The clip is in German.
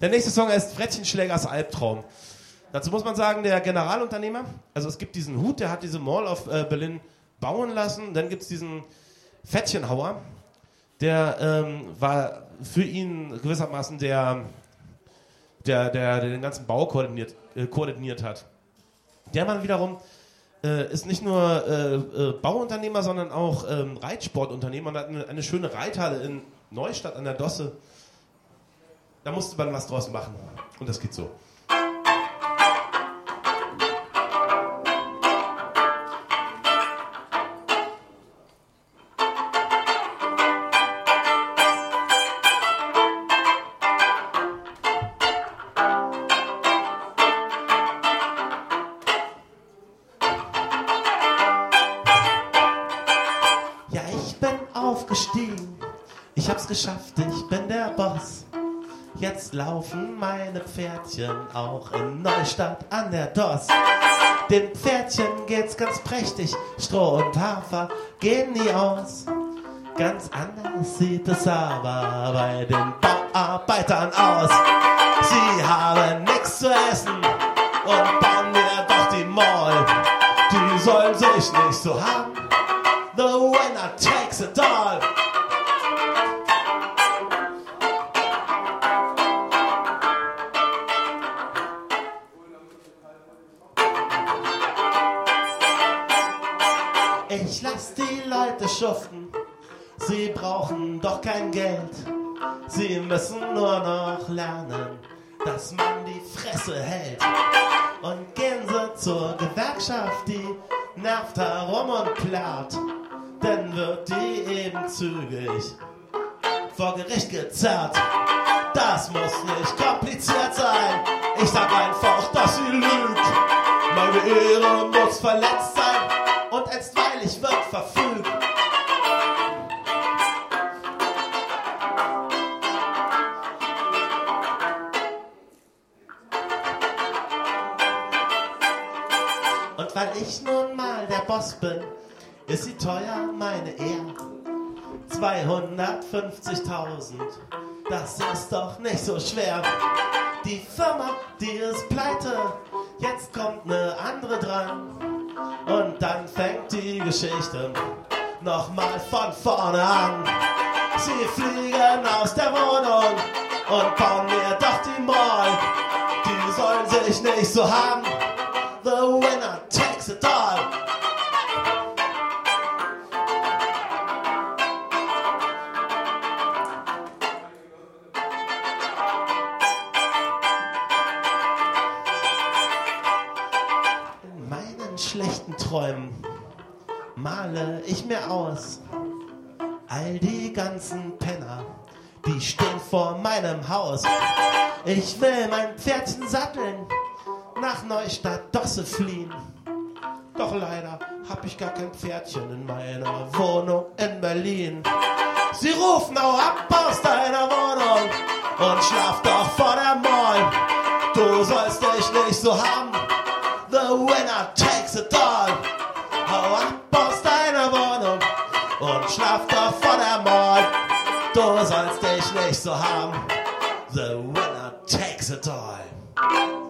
Der nächste Song heißt Frettchenschlägers Albtraum. Dazu muss man sagen, der Generalunternehmer, also es gibt diesen Hut, der hat diese Mall of äh, Berlin bauen lassen. Dann gibt es diesen Fettchenhauer, der ähm, war für ihn gewissermaßen der, der, der, der den ganzen Bau koordiniert, äh, koordiniert hat. Der Mann wiederum äh, ist nicht nur äh, äh, Bauunternehmer, sondern auch ähm, Reitsportunternehmer und hat eine, eine, schöne Reithalle in Neustadt an der Dosse. Da musste man was draus machen. Und das geht so. geschafft, ich bin der Boss. Jetzt laufen meine Pferdchen auch in Neustadt an der Doss. Den Pferdchen geht's ganz prächtig, Stroh und Hafer gehen nie aus. Ganz anders sieht es aber bei den Bauarbeitern aus. Sie haben nichts zu essen und bauen mir doch die Mall. Die sollen sich nicht so haben. The winner takes it all. Schuften. Sie brauchen doch kein Geld. Sie müssen nur noch lernen, dass man die Fresse hält. Und gehen Sie zur Gewerkschaft, die nervt herum und plärrt. Dann wird die eben zügig vor Gericht gezerrt. Das muss nicht kompliziert sein. Ich sag einfach, dass sie lügt. Meine Ehre muss verletzt sein weil ich nun mal der Boss bin, ist sie teuer, meine Ehe. 250.000, das ist doch nicht so schwer. Die Firma, die ist pleite, jetzt kommt eine andere dran. Und dann fängt die Geschichte nochmal von vorne an. Sie fliegen aus der Wohnung und bauen mir doch die Mall. Die sollen sich nicht so haben. It all. In meinen schlechten Träumen male ich mir aus all die ganzen Penner, die stehen vor meinem Haus. Ich will mein Pferdchen satteln nach Neustadt Dosse fliehen. Doch leider hab ich gar kein Pferdchen in meiner Wohnung in Berlin. Sie rufen auch ab aus deiner Wohnung und schlaf doch vor der Mall. Du sollst dich nicht so haben. The winner takes it all. Hau ab aus deiner Wohnung und schlaf doch vor der Mall. Du sollst dich nicht so haben. The winner takes it all.